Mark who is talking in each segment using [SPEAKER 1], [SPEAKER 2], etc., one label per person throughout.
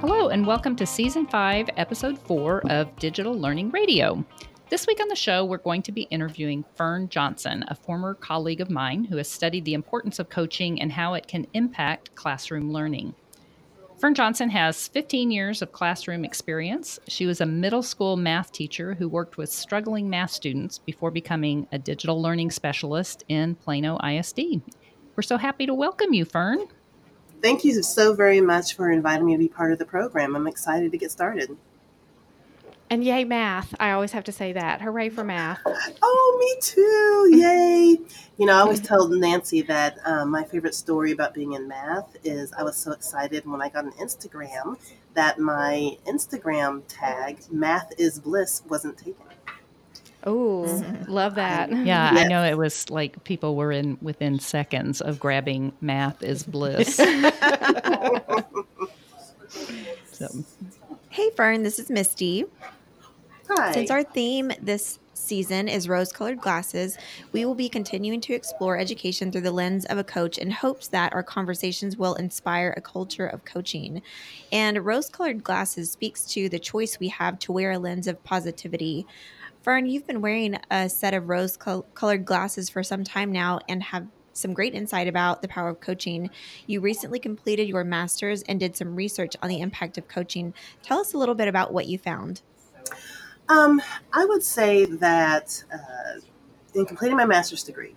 [SPEAKER 1] Hello, and welcome to Season 5, Episode 4 of Digital Learning Radio. This week on the show, we're going to be interviewing Fern Johnson, a former colleague of mine who has studied the importance of coaching and how it can impact classroom learning. Fern Johnson has 15 years of classroom experience. She was a middle school math teacher who worked with struggling math students before becoming a digital learning specialist in Plano ISD. We're so happy to welcome you, Fern.
[SPEAKER 2] Thank you so very much for inviting me to be part of the program. I'm excited to get started.
[SPEAKER 3] And yay, math. I always have to say that. Hooray for math.
[SPEAKER 2] Oh, me too. Yay. you know, I always tell Nancy that um, my favorite story about being in math is I was so excited when I got an Instagram that my Instagram tag, math is bliss, wasn't taken.
[SPEAKER 3] Oh, mm-hmm. love that.
[SPEAKER 1] Yeah, yes. I know it was like people were in within seconds of grabbing math is bliss.
[SPEAKER 4] so. Hey Fern, this is Misty.
[SPEAKER 2] Hi.
[SPEAKER 4] Since our theme this season is rose colored glasses, we will be continuing to explore education through the lens of a coach in hopes that our conversations will inspire a culture of coaching. And rose colored glasses speaks to the choice we have to wear a lens of positivity. Fern, you've been wearing a set of rose colored glasses for some time now and have some great insight about the power of coaching. You recently completed your master's and did some research on the impact of coaching. Tell us a little bit about what you found.
[SPEAKER 2] Um, I would say that uh, in completing my master's degree,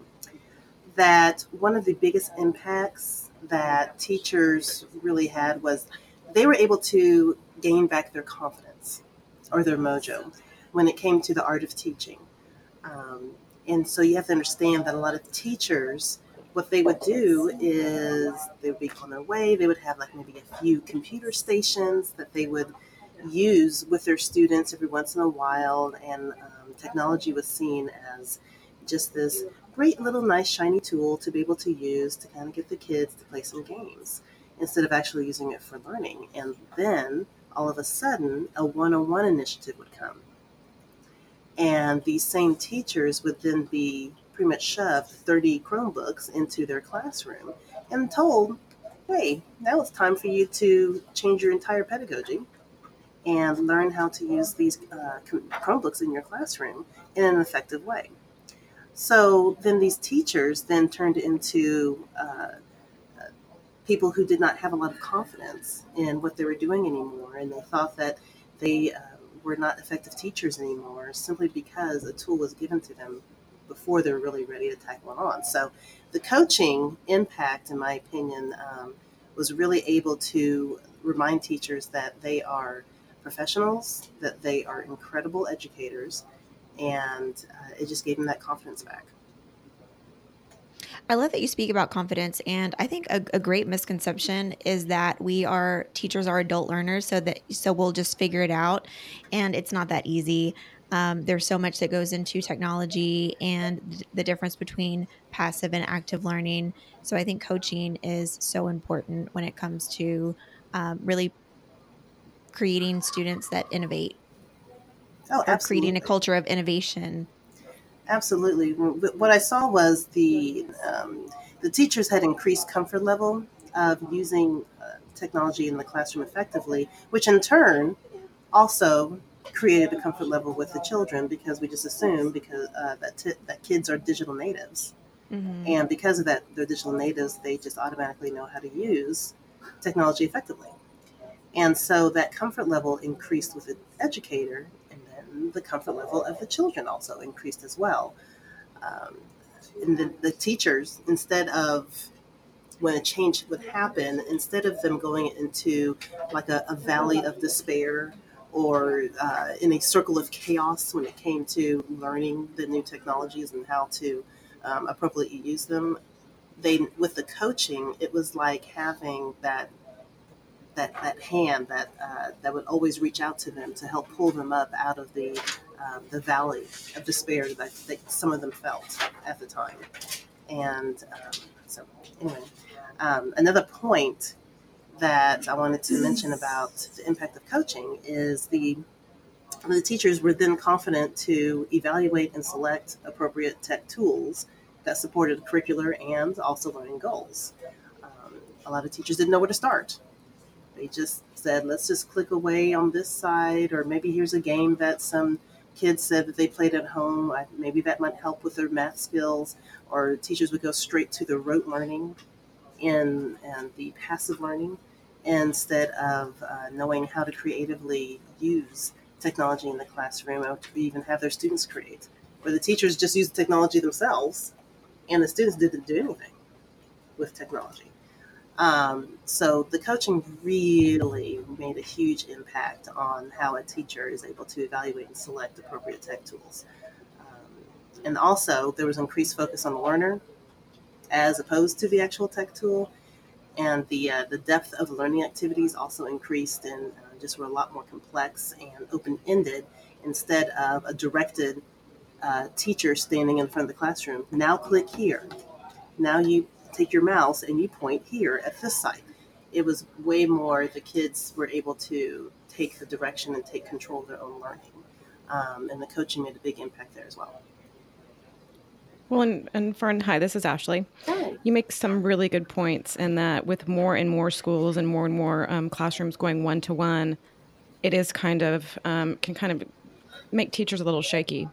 [SPEAKER 2] that one of the biggest impacts that teachers really had was they were able to gain back their confidence or their mojo when it came to the art of teaching. Um, and so you have to understand that a lot of teachers, what they would do is they would be on their way, they would have like maybe a few computer stations that they would use with their students every once in a while. And um, technology was seen as just this great little nice shiny tool to be able to use to kind of get the kids to play some games instead of actually using it for learning. And then all of a sudden, a one on one initiative would come and these same teachers would then be pretty much shoved 30 Chromebooks into their classroom and told, hey, now it's time for you to change your entire pedagogy and learn how to use these uh, Chromebooks in your classroom in an effective way. So then these teachers then turned into uh, people who did not have a lot of confidence in what they were doing anymore, and they thought that they uh, were not effective teachers anymore simply because a tool was given to them before they're really ready to tackle it on. So the coaching impact, in my opinion, um, was really able to remind teachers that they are professionals, that they are incredible educators, and uh, it just gave them that confidence back.
[SPEAKER 4] I love that you speak about confidence, and I think a, a, great misconception is that we are teachers are adult learners, so that so we'll just figure it out, and it's not that easy. Um, there's so much that goes into technology and the difference between passive and active learning. So I think coaching is so important when it comes to um, really creating students that innovate.
[SPEAKER 2] Oh, absolutely.
[SPEAKER 4] creating a culture of innovation
[SPEAKER 2] Absolutely. What I saw was the um, the teachers had increased comfort level of using uh, technology in the classroom effectively, which in turn also created a comfort level with the children because we just assume because uh, that t- that kids are digital natives, mm-hmm. and because of that, they're digital natives. They just automatically know how to use technology effectively, and so that comfort level increased with the educator the comfort level of the children also increased as well. Um, and the, the teachers, instead of when a change would happen, instead of them going into like a, a valley of despair or uh, in a circle of chaos when it came to learning the new technologies and how to um, appropriately use them, they with the coaching, it was like having that that, that hand that uh, that would always reach out to them to help pull them up out of the uh, the valley of despair that, that, some of them felt at the time. And um, so, anyway, um, another point that I wanted to mention about the impact of coaching is the the teachers were then confident to evaluate and select appropriate tech tools that supported curricular and also learning goals. Um, a lot of teachers didn't know where to start They just said, let's just click away on this side, or maybe here's a game that some kids said that they played at home. Maybe that might help with their math skills, or teachers would go straight to the rote learning and, and the passive learning instead of uh, knowing how to creatively use technology in the classroom or to even have their students create, where the teachers just use technology themselves and the students didn't do anything with technology. Um, so the coaching really made a huge impact on how a teacher is able to evaluate and select appropriate tech tools. Um, and also, there was increased focus on the learner as opposed to the actual tech tool. And the, uh, the depth of learning activities also increased and uh, just were a lot more complex and open ended instead of a directed uh, teacher standing in front of the classroom. Now click here. Now you take your mouse and you point here at this site. It was way more the kids were able to take the direction and take control of their own learning. Um, and the coaching made a big impact there as well.
[SPEAKER 3] Well, and, and Fern, hi, this is Ashley.
[SPEAKER 2] Hi.
[SPEAKER 3] You make some really good points in that with more and more schools and more and more um, classrooms going one to one, it is kind of, um, can kind of make teachers a little shaky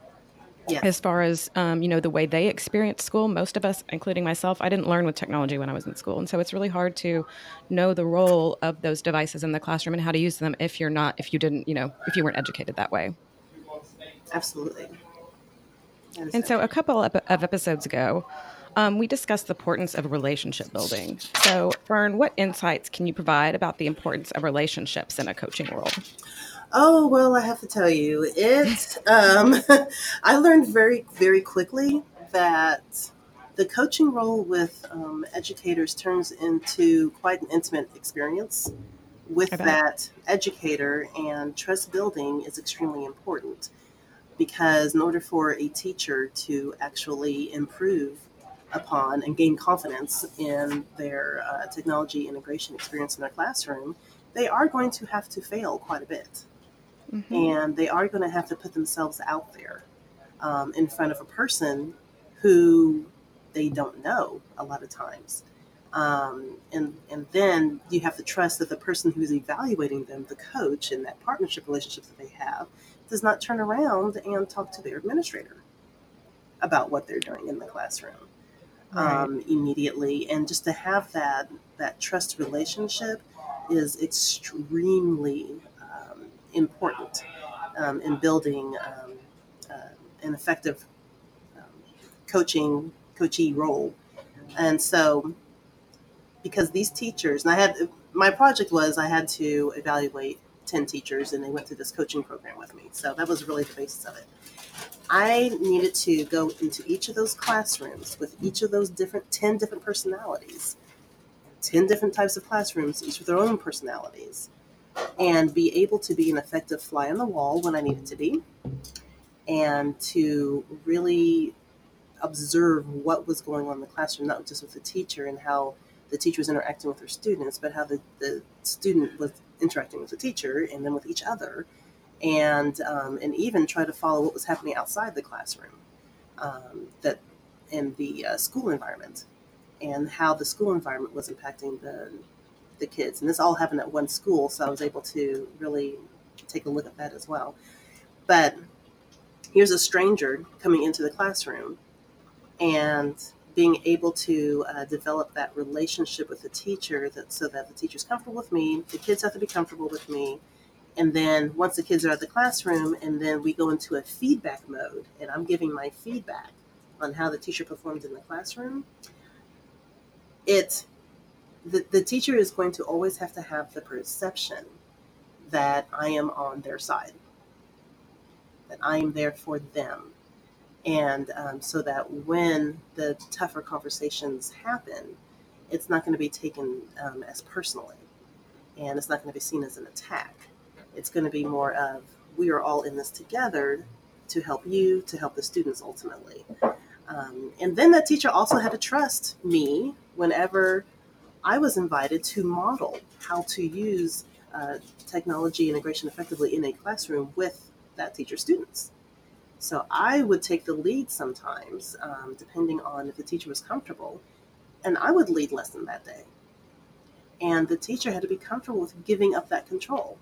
[SPEAKER 2] Yes.
[SPEAKER 3] as far as um, you know the way they experience school most of us including myself i didn't learn with technology when i was in school and so it's really hard to know the role of those devices in the classroom and how to use them if you're not if you didn't you know if you weren't educated that way
[SPEAKER 2] Absolutely.
[SPEAKER 3] And so a couple of of episodes ago um, we discussed the importance of relationship building so fern what insights can you provide about the importance of relationships in a coaching role
[SPEAKER 2] Oh well, I have to tell you, it. Um, I learned very, very quickly that the coaching role with um, educators turns into quite an intimate experience with that educator, and trust building is extremely important because in order for a teacher to actually improve upon and gain confidence in their uh, technology integration experience in their classroom, they are going to have to fail quite a bit
[SPEAKER 3] Mhm.
[SPEAKER 2] and they are going to have to put themselves out there um, in front of a person who they don't know a lot of times. Um, and and then you have to trust that the person who's evaluating them, the coach, and that partnership relationship that they have, does not turn around and talk to their administrator about what they're doing in the classroom
[SPEAKER 3] Right.
[SPEAKER 2] um, immediately. And just to have that that trust relationship is extremely important um, in building um, uh, an effective um, coaching coachee role. And so, because these teachers, and I had my project was I had to evaluate ten teachers, and they went through this coaching program with me. So that was really the basis of it. I needed to go into each of those classrooms with each of those different 10 different personalities, 10 different types of classrooms, each with their own personalities, and be able to be an effective fly on the wall when I needed to be, and to really observe what was going on in the classroom, not just with the teacher and how the teacher was interacting with her students, but how the, the student was interacting with the teacher and then with each other and um, and even try to follow what was happening outside the classroom, um, that in the uh, school environment, and how the school environment was impacting the the kids. And this all happened at one school, so I was able to really take a look at that as well. But here's a stranger coming into the classroom, and being able to uh, develop that relationship with the teacher, that so that the teacher's comfortable with me, the kids have to be comfortable with me, and then once the kids are at the classroom and then we go into a feedback mode and i'm giving my feedback on how the teacher performed in the classroom it the, the teacher is going to always have to have the perception that i am on their side that i am there for them. And um, so that when the tougher conversations happen it's not going to be taken um, as personally. And it's not going to be seen as an attack. It's going to be more of we are all in this together to help you, to help the students ultimately. Um, and then that teacher also had to trust me whenever I was invited to model how to use uh, technology integration effectively in a classroom with that teacher's students. So I would take the lead sometimes, um, depending on if the teacher was comfortable, and I would lead lesson that day. and the teacher had to be comfortable with giving up that control.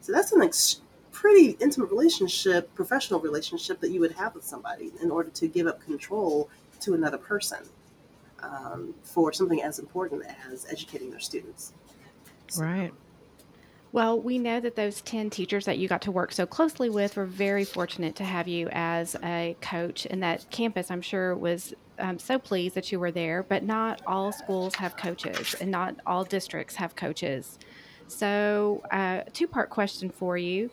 [SPEAKER 2] So that's an ex- pretty intimate relationship, professional relationship that you would have with somebody in order to give up control to another person um, for something as important as educating their students.
[SPEAKER 3] So, right.
[SPEAKER 5] Well, we know that those 10 teachers that you got to work so closely with were very fortunate to have you as a coach. And that campus, I'm sure, was um, so pleased that you were there. But not all schools have coaches, and not all districts have coaches. So, uh, two part question for you.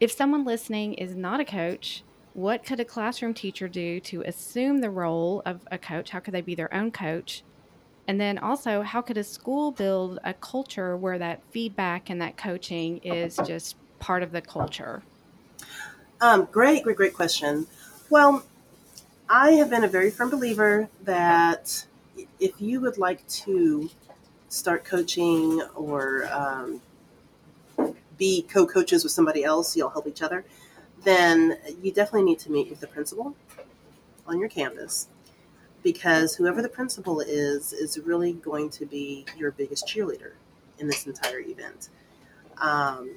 [SPEAKER 5] If someone listening is not a coach, what could a classroom teacher do to assume the role of a coach? How could they be their own coach? And then also, how could a school build a culture where that feedback and that coaching is just part of the culture?
[SPEAKER 2] Um, great, great, great question. Well, I have been a very firm believer that if you would like to start coaching or um, be co coaches with somebody else, you'll help each other, then you definitely need to meet with the principal on your campus because whoever the principal is is really going to be your biggest cheerleader in this entire event. Um,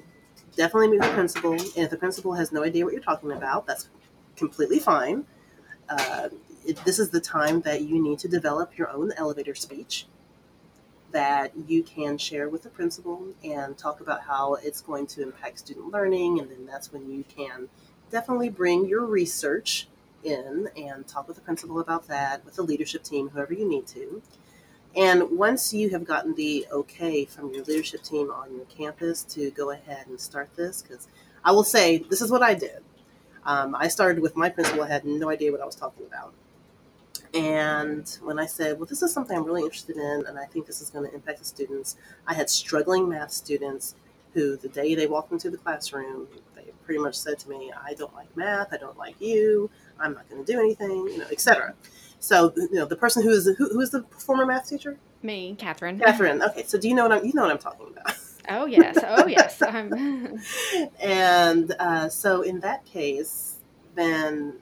[SPEAKER 2] definitely meet with the principal, and if the principal has no idea what you're talking about, that's completely fine. Uh, it, this is the time that you need to develop your own elevator speech that you can share with the principal and talk about how it's going to impact student learning, and then that's when you can definitely bring your research in and talk with the principal about that, with the leadership team, whoever you need to. And once you have gotten the okay from your leadership team on your campus to go ahead and start this, because I will say this is what I did. Um, I started with my principal, I had no idea what I was talking about. And when I said, well, this is something I'm really interested in, and I think this is going to impact the students, I had struggling math students who, the day they walked into the classroom, they pretty much said to me, I don't like math, I don't like you, I'm not going to do anything, you know, etc. So, you know, the person who is who, who is the former math teacher?
[SPEAKER 5] Me, Kathryn.
[SPEAKER 2] Kathryn. Okay, so do you know what I'm you know what I'm talking about?
[SPEAKER 5] Oh yes, oh yes.
[SPEAKER 2] and uh, so in that case, then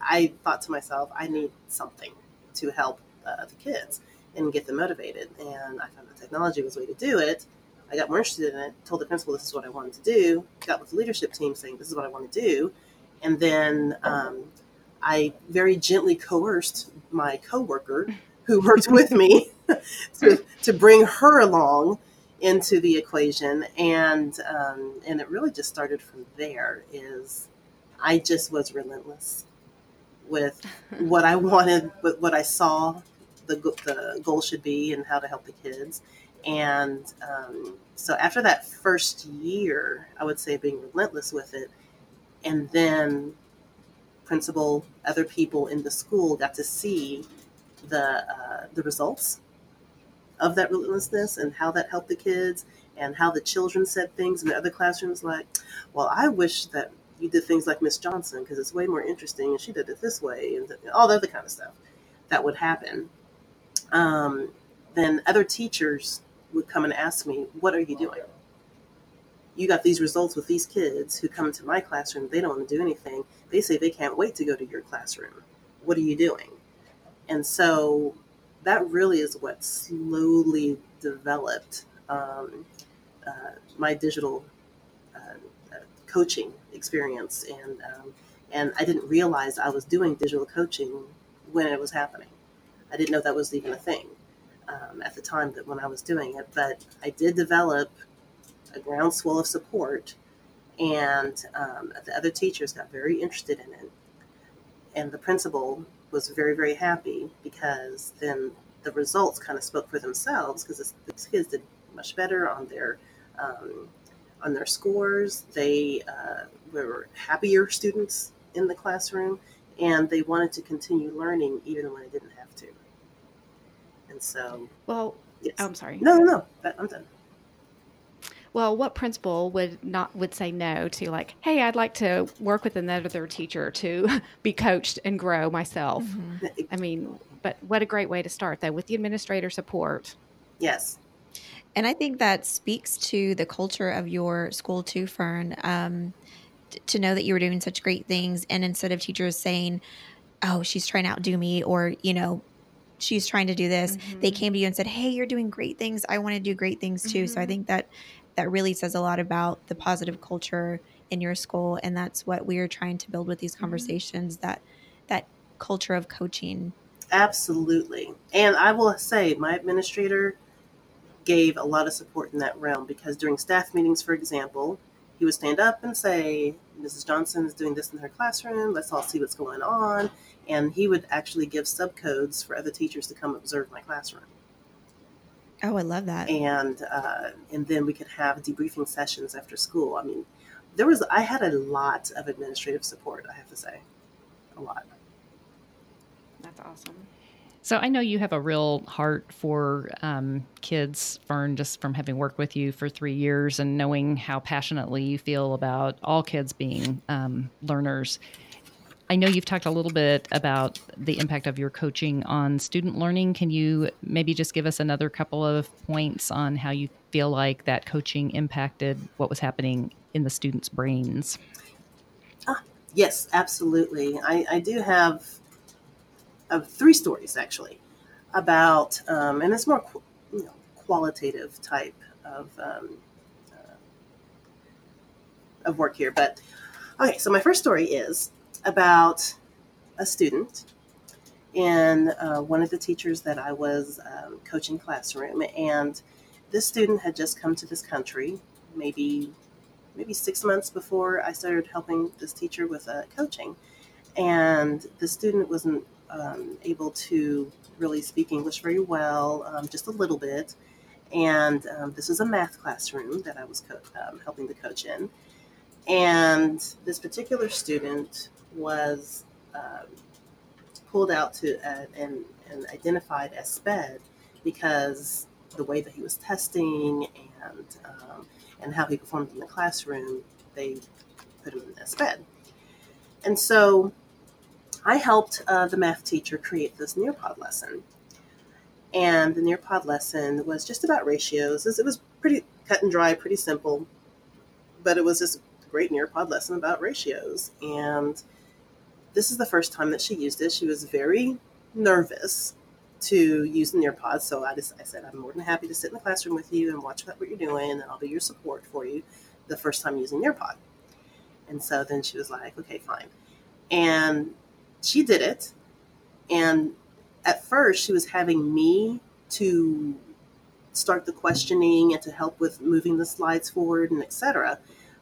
[SPEAKER 2] I thought to myself, I need something to help uh, the kids and get them motivated. And I found that technology was a way to do it. I got more interested in it. Told the principal this is what I wanted to do. Got with the leadership team saying this is what I want to do, and then um, I very gently coerced my coworker who worked with me to, to bring her along into the equation and um, and it really just started from there is i just was relentless with what i wanted with what i saw the, the goal should be and how to help the kids. And um, so after that first year i would say being relentless with it. And then principal, other people in the school got to see the uh, the results of that relentlessness and how that helped the kids and how the children said things in the other classrooms like, well, I wish that you did things like Miss Johnson because it's way more interesting and she did it this way and all the other kind of stuff that would happen. Um, then other teachers would come and ask me, what are you doing? you got these results with these kids who come into my classroom, they don't want to do anything. They say they can't wait to go to your classroom. What are you doing? And so that really is what slowly developed um, uh, my digital coaching experience. And, um, and I didn't realize I was doing digital coaching when it was happening. I didn't know that was even a thing um, at the time that when I was doing it, but I did develop a groundswell of support, and um, the other teachers got very interested in it. And the principal was very, very happy because then the results kind of spoke for themselves because these kids did much better on their um, on their scores. They uh, were happier students in the classroom, and they wanted to continue learning even when they didn't have to. And so,
[SPEAKER 5] well, yes. I'm sorry.
[SPEAKER 2] No, no, no, I'm done
[SPEAKER 5] well, what principal would not would say no to like, hey, I'd like to work with another teacher to be coached and grow myself. Mm-hmm. I mean, but what a great way to start though with the administrator support.
[SPEAKER 2] Yes.
[SPEAKER 4] And I think that speaks to the culture of your school too, Fern. Um, t- to know that you were doing such great things, and instead of teachers saying, "Oh, she's trying to outdo me," or you know, she's trying to do this they
[SPEAKER 5] Mhm.
[SPEAKER 4] came to you and said hey you're doing great things i want to do great things too so i
[SPEAKER 5] Mhm.
[SPEAKER 4] think that that really says a lot about the positive culture in your school and that's what we're trying to build with these conversations that that culture of coaching
[SPEAKER 2] Absolutely. And I will say, my administrator gave a lot of support in that realm because during staff meetings, for example, he would stand up and say, Mrs. Johnson is doing this in her classroom. Let's all see what's going on. And he would actually give subcodes for other teachers to come observe my classroom.
[SPEAKER 4] oh i love that
[SPEAKER 2] And uh, and then we could have debriefing sessions after school. I mean, there was I had a lot of administrative support. I have to say, a lot.
[SPEAKER 5] That's awesome.
[SPEAKER 1] So I know you have a real heart for um, kids, Fern, just from having worked with you for three years and knowing how passionately you feel about all kids being um, learners. I know you've talked a little bit about the impact of your coaching on student learning. Can you maybe just give us another couple of points on how you feel like that coaching impacted what was happening in the students' brains?
[SPEAKER 2] Ah, Yes, absolutely. I, I do have uh, three stories actually about, um, and it's more you know, qualitative type of um, uh, of work here. But okay, so my first story is about a student in uh, one of the teachers that I was um, coaching classroom, and this student had just come to this country, maybe maybe six months before I started helping this teacher with uh, coaching. And the student wasn't um, able to really speak English very well, um, just a little bit. And um, this was a math classroom that I was co- um, helping the coach in. And this particular student was um, pulled out to uh, and, and identified as SPED because the way that he was testing and um, and how he performed in the classroom, they put him in SPED. And so I helped uh, the math teacher create this Nearpod lesson. And the Nearpod lesson was just about ratios. It was pretty cut and dry, pretty simple, but it was this great Nearpod lesson about ratios. And this is the first time that she used it. She was very nervous to use the Nearpod. So I just I said I'm more than happy to sit in the classroom with you and watch what you're doing, and I'll be your support for you the first time using Nearpod. And so then she was like, okay, fine. And she did it. And at first she was having me to start the questioning and to help with moving the slides forward and etc.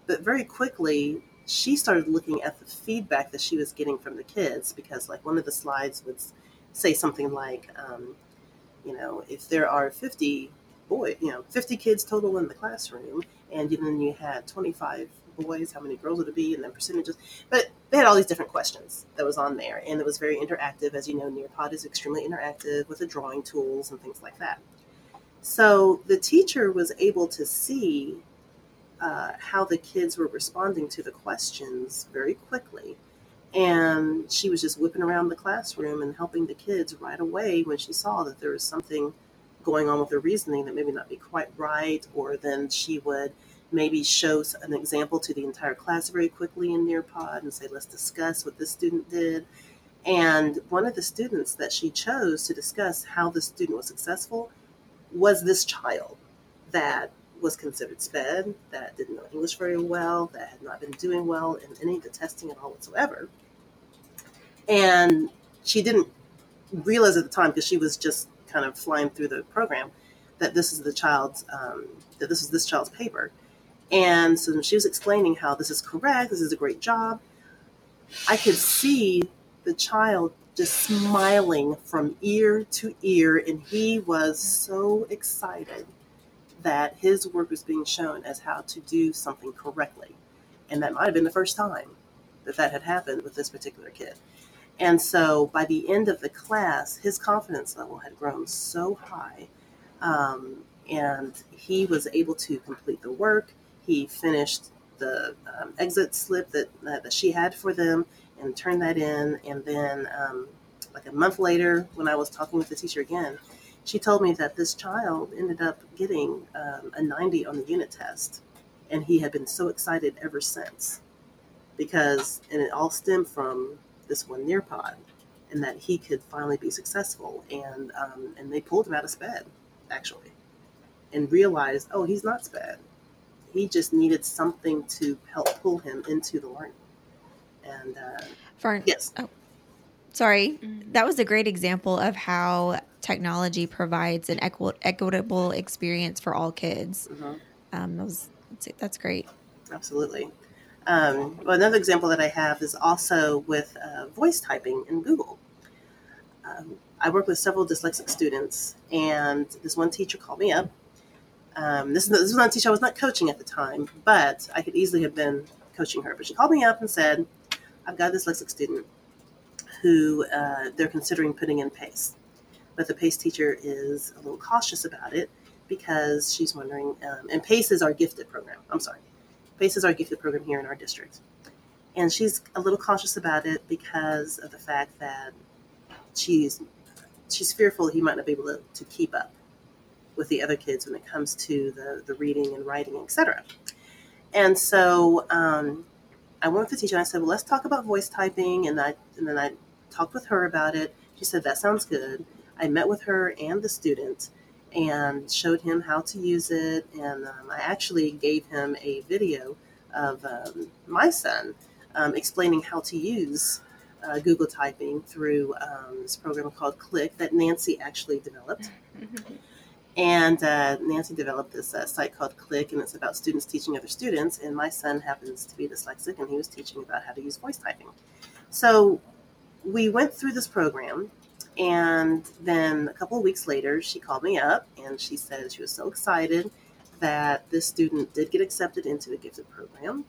[SPEAKER 2] But very quickly she started looking at the feedback that she was getting from the kids because like one of the slides would say something like, um, you know, if there are 50 boy, you know, 50 kids total in the classroom, and then you had 25 boys, how many girls would it be, and then percentages. But they had all these different questions that was on there, and it was very interactive. As you know, Nearpod is extremely interactive with the drawing tools and things like that. So the teacher was able to see uh, how the kids were responding to the questions very quickly and she was just whipping around the classroom and helping the kids right away when she saw that there was something going on with their reasoning that maybe not be quite right or then she would maybe show an example to the entire class very quickly in nearpod and say let's discuss what this student did. And one of the students that she chose to discuss how the student was successful was this child that was considered sped that didn't know english very well that had not been doing well in any of the testing at all whatsoever. And she didn't realize at the time because she was just kind of flying through the program that this is the child's um, that this is this child's paper and so she was explaining how this is correct this is a great job i could see the child just smiling from ear to ear and he was so excited that his work was being shown as how to do something correctly and that might have been the first time that that had happened with this particular kid and so by the end of the class, his confidence level had grown so high. Um, and he was able to complete the work. He finished the um, exit slip that, that, she had for them and turned that in. And then, um, like a month later, when I was talking with the teacher again, she told me that this child ended up getting um, a 90 on the unit test. And he had been so excited ever since because, and it all stemmed from this one Nearpod and that he could finally be successful. And um, and they pulled him out of SPED, actually, and realized, oh, he's not SPED. He just needed something to help pull him into the learning. And uh,
[SPEAKER 4] Fern,
[SPEAKER 2] yes,
[SPEAKER 4] sorry,
[SPEAKER 5] Mm.
[SPEAKER 4] that was a great example of how technology provides an equi- equitable experience for all kids.
[SPEAKER 2] mhm.
[SPEAKER 4] Um, that was that's, that's great.
[SPEAKER 2] Absolutely. Um, well, another example that I have is also with uh, voice typing in Google. Um, I work with several dyslexic students, and this one teacher called me up. Um, this, this was not a teacher I was not coaching at the time, but I could easily have been coaching her. But she called me up and said, I've got this dyslexic student who uh, they're considering putting in PACE. But the PACE teacher is a little cautious about it because she's wondering, um, and PACE is our gifted program. I'm sorry. PACE is our gifted program here in our district. And she's a little cautious about it because of the fact that she's she's fearful he might not be able to, to keep up with the other kids when it comes to the, the reading and writing, etc. And so um, I went with the teacher and I said, Well, let's talk about voice typing. And, I, and then I talked with her about it. She said, That sounds good. I met with her and the student and showed him how to use it. And um, I actually gave him a video of um, my son um, explaining how to use uh, Google typing through um, this program called Click that Nancy actually developed. And uh, Nancy developed this uh, site called Click, and it's about students teaching other students. And my son happens to be dyslexic, and he was teaching about how to use voice typing. So we went through this program, and then a couple of weeks later, she called me up and she said she was so excited that this student did get accepted into the gifted program.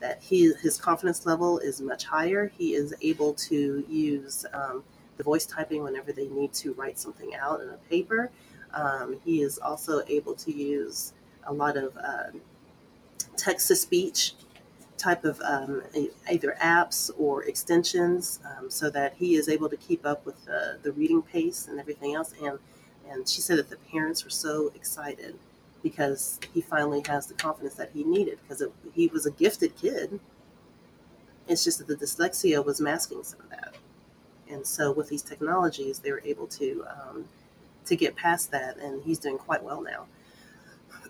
[SPEAKER 2] That he, his confidence level is much higher. He is able to use um, the voice typing whenever they need to write something out in a paper. Um, he is also able to use a lot of uh, text to speech type of um, either apps or extensions um, so that he is able to keep up with the, the reading pace and everything else. And, and she said that the parents were so excited because he finally has the confidence that he needed because it, he was a gifted kid. It's just that the dyslexia was masking some of that. And so with these technologies, they were able to um, to get past that, and he's doing quite well now.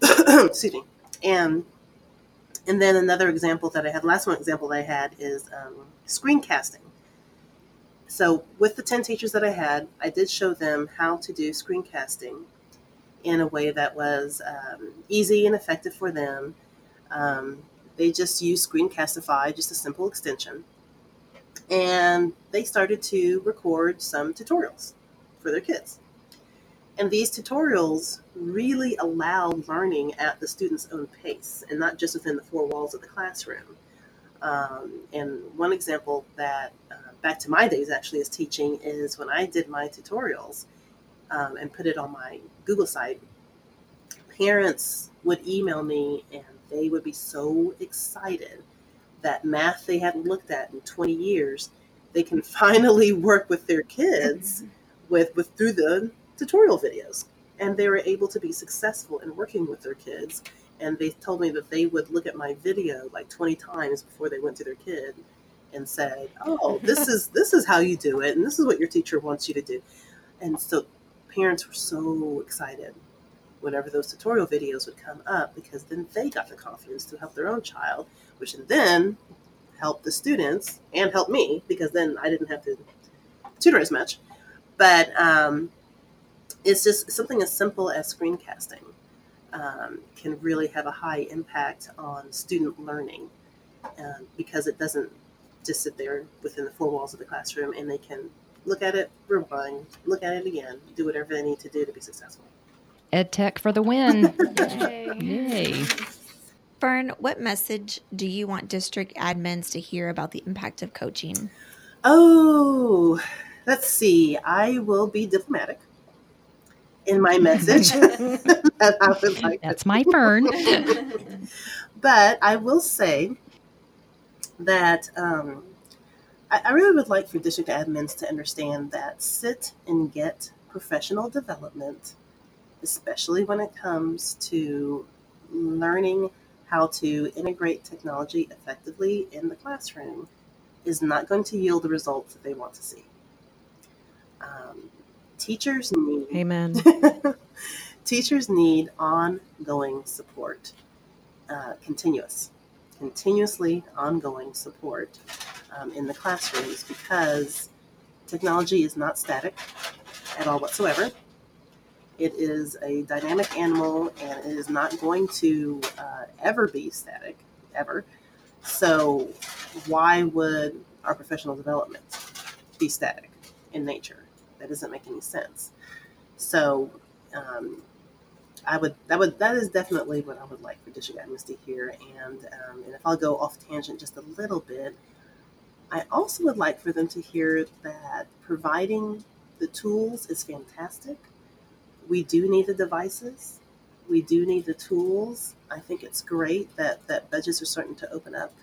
[SPEAKER 2] Excuse me. And and then another example that I had, last one example that I had is um, screencasting. So with the ten teachers that I had, I did show them how to do screencasting in a way that was um, easy and effective for them. Um, they just used Screencastify, just a simple extension, and they started to record some tutorials for their kids. And these tutorials really allow learning at the student's own pace and not just within the four walls of the classroom. Um, and one example that, uh, back to my days actually, as teaching is when I did my tutorials um, and put it on my Google site, parents would email me and they would be so excited that math they hadn't looked at in 20 years, they can finally work with their kids with, with through the tutorial videos. And they were able to be successful in working with their kids. And they told me that they would look at my video like 20 times before they went to their kid and said oh this is this is how you do it and this is what your teacher wants you to do. And so parents were so excited whenever those tutorial videos would come up because then they got the confidence to help their own child which then helped the students and helped me because then i didn't have to tutor as much. But um, it's just something as simple as screencasting um, can really have a high impact on student learning um, because it doesn't just sit there within the four walls of the classroom and they can look at it, rewind, look at it again, do whatever they need to do to be successful.
[SPEAKER 1] Ed Tech for the win.
[SPEAKER 5] Yay.
[SPEAKER 1] Yay.
[SPEAKER 4] Fern, what message do you want district admins to hear about the impact of coaching?
[SPEAKER 2] Oh, let's see. I will be diplomatic in my message that I would like to
[SPEAKER 1] That's my fern.
[SPEAKER 2] but I will say that um, I, I really would like for district admins to understand that sit and get professional development, especially when it comes to learning how to integrate technology effectively in the classroom, is not going to yield the results that they want to see. Um, teachers need
[SPEAKER 3] Amen.
[SPEAKER 2] teachers need ongoing support, uh, continuous, continuously ongoing support um, in the classrooms because technology is not static at all whatsoever. It is a dynamic animal and it is not going to uh, ever be static, ever. So, why would our professional development be static in nature? That doesn't make any sense. So, um, I would that would that is definitely what I would like for district admins to hear. And um, and if I'll go off tangent just a little bit, I also would like for them to hear that providing the tools is fantastic. We do need the devices. We do need the tools. I think it's great that that budgets are starting to open up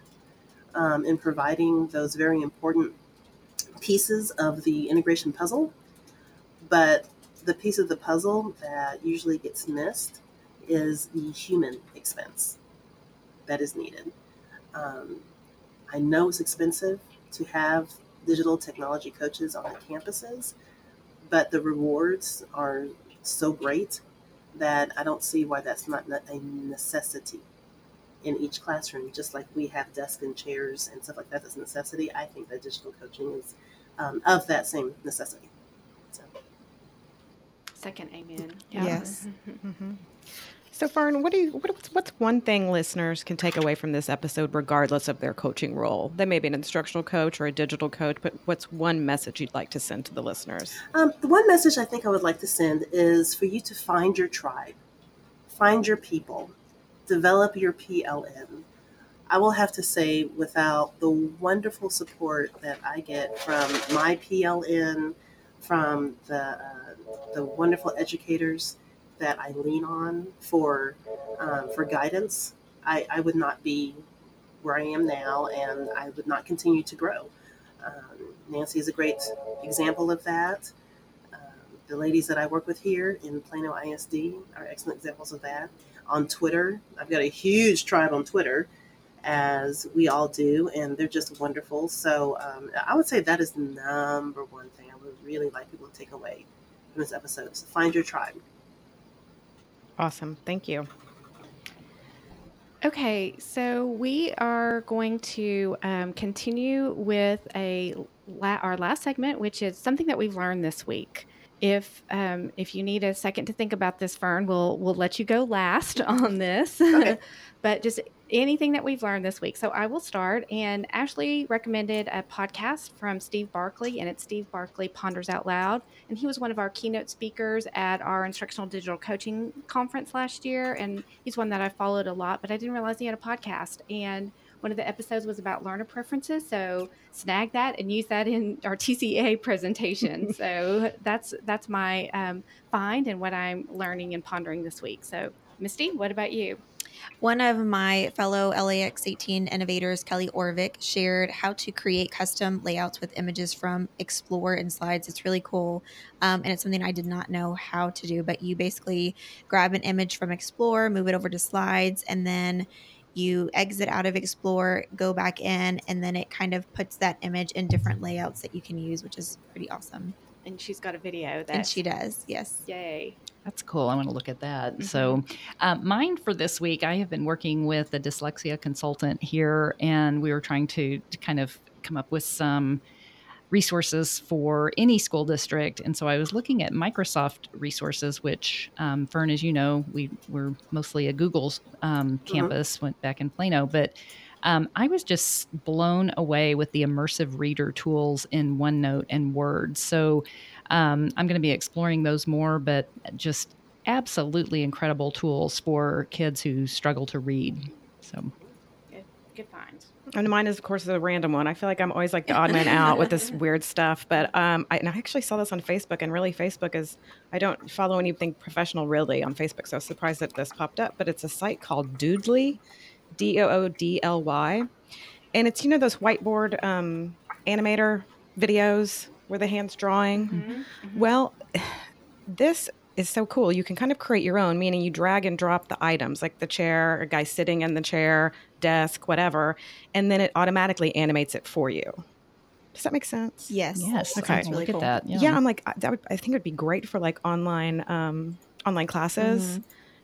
[SPEAKER 2] um, in providing those very important pieces of the integration puzzle. But the piece of the puzzle that usually gets missed is the human expense that is needed. Um, I know it's expensive to have digital technology coaches on the campuses, but the rewards are so great that I don't see why that's not a necessity in each classroom. Just like we have desks and chairs and stuff like that a necessity, I think that digital coaching is um, of that same necessity. So.
[SPEAKER 5] Second, amen.
[SPEAKER 4] Yes.
[SPEAKER 3] Mm-hmm. So, Fern, what do you what, what's one thing listeners can take away from this episode, regardless of their coaching role? They may be an instructional coach or a digital coach, but what's one message you'd like to send to the listeners?
[SPEAKER 2] Um, the one message I think I would like to send is for you to find your tribe, find your people, develop your PLN. I will have to say, without the wonderful support that I get from my PLN, from the uh, the wonderful educators that I lean on for um, for guidance, I, I would not be where I am now, and I would not continue to grow. Um, Nancy is a great example of that. Um, the ladies that I work with here in Plano ISD are excellent examples of that. On Twitter, I've got a huge tribe on Twitter, as we all do, and they're just wonderful. So um, I would say that is the number one thing would really like people to take away from this episode. So find your tribe.
[SPEAKER 3] Awesome. Thank you.
[SPEAKER 5] Okay, so we are going to um, continue with a la- our last segment, which is something that we've learned this week. If um, if you need a second to think about this, Fern, we'll we'll let you go last on this.
[SPEAKER 2] Okay.
[SPEAKER 5] but just anything that we've learned this week. So I will start. And Ashley recommended a podcast from Steve Barkley, and it's Steve Barkley Ponders Out Loud. And he was one of our keynote speakers at our instructional digital coaching conference last year. And he's one that I followed a lot, but I didn't realize he had a podcast. And one of the episodes was about learner preferences. So snag that and use that in our TCA presentation. so that's that's my um, find and what I'm learning and pondering this week. So Misty, what about you?
[SPEAKER 4] One of my fellow LAX 18 innovators, Kelly Orvick, shared how to create custom layouts with images from Explore and Slides. It's really cool. Um, and it's something I did not know how to do, but you basically grab an image from Explore, move it over to Slides, and then you exit out of Explore, go back in, and then it kind of puts that image in different layouts that you can use, which is pretty awesome.
[SPEAKER 5] And she's got a video that
[SPEAKER 4] And she does, yes.
[SPEAKER 5] yay.
[SPEAKER 1] That's cool. I want to look at that.
[SPEAKER 5] Mhm.
[SPEAKER 1] So, um, mine for this week, I have been working with a dyslexia consultant here, and we were trying to, to kind of come up with some resources for any school district. And so I was looking at Microsoft resources, which, um, Fern, as you know, we were mostly a Google's um, campus, went back in Plano, but um, I was just blown away with the immersive reader tools in OneNote and Word. So um, I'm going to be exploring those more, but just absolutely incredible tools for kids who struggle to read. So
[SPEAKER 5] Good, good find.
[SPEAKER 3] And mine is, of course, the random one. I feel like I'm always like the odd man out with this weird stuff. But um, I, and I actually saw this on Facebook, and really, Facebook is I don't follow anything professional really on Facebook, so I was surprised that this popped up. But it's a site called Doodly, D O O D L Y, and it's you know those whiteboard um, animator videos where the hands drawing.
[SPEAKER 5] Mm-hmm.
[SPEAKER 3] Well, this is so cool. You can kind of create your own, meaning you drag and drop the items, like the chair, a guy sitting in the chair, desk, whatever, and then it automatically animates it for you. Does that make sense?
[SPEAKER 4] Yes.
[SPEAKER 1] Yes.
[SPEAKER 3] Okay.
[SPEAKER 4] Really
[SPEAKER 1] Look
[SPEAKER 4] cool.
[SPEAKER 1] at that.
[SPEAKER 3] Yeah, I'm like that. Would, I think it would be great for like online um, online classes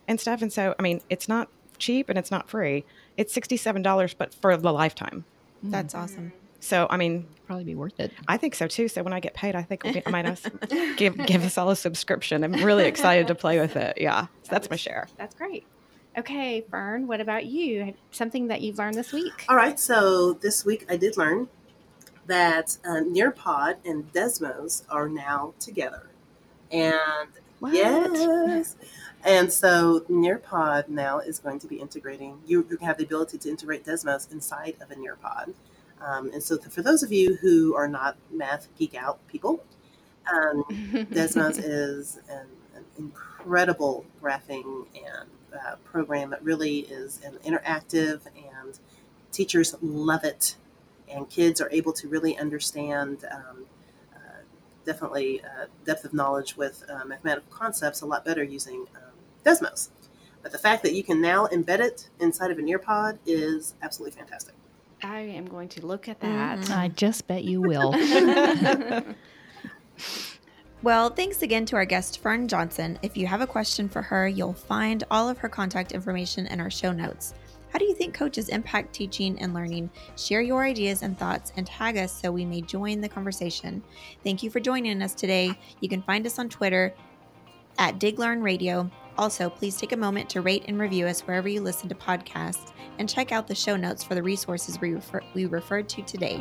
[SPEAKER 3] and stuff. And so, I mean, it's not cheap and it's not free. It's sixty seven dollars, but for the lifetime.
[SPEAKER 4] That's awesome.
[SPEAKER 3] So, I mean,
[SPEAKER 1] probably be worth it.
[SPEAKER 3] I think so too. So when I get paid, I think we, I might have give give us all a subscription. I'm really excited to play with it. Yeah, so that's my share.
[SPEAKER 5] That's great. Okay, Fern, what about you? Something that you've learned this week?
[SPEAKER 2] All right, so this week I did learn that uh, Nearpod and Desmos are now together. And
[SPEAKER 3] What?
[SPEAKER 2] yes. And so Nearpod now is going to be integrating, you, you have the ability to integrate Desmos inside of a Nearpod. Um, and so for those of you who are not math geek out people, um, Desmos is an, an incredible graphing and uh, program that really is an interactive and teachers love it and kids are able to really understand um, uh, definitely uh, depth of knowledge with uh, mathematical concepts a lot better using um, Desmos. But the fact that you can now embed it inside of a Nearpod is absolutely fantastic.
[SPEAKER 5] I am going to look at that.
[SPEAKER 4] Mhm.
[SPEAKER 1] I just bet you will.
[SPEAKER 4] Well, thanks again to our guest, Fern Johnson. If you have a question for her, you'll find all of her contact information in our show notes. How do you think coaches impact teaching and learning? Share your ideas and thoughts and tag us so we may join the conversation. Thank you for joining us today. You can find us on Twitter at DigLearn Radio. Also, please take a moment to rate and review us wherever you listen to podcasts and check out the show notes for the resources we, refer- we referred to today.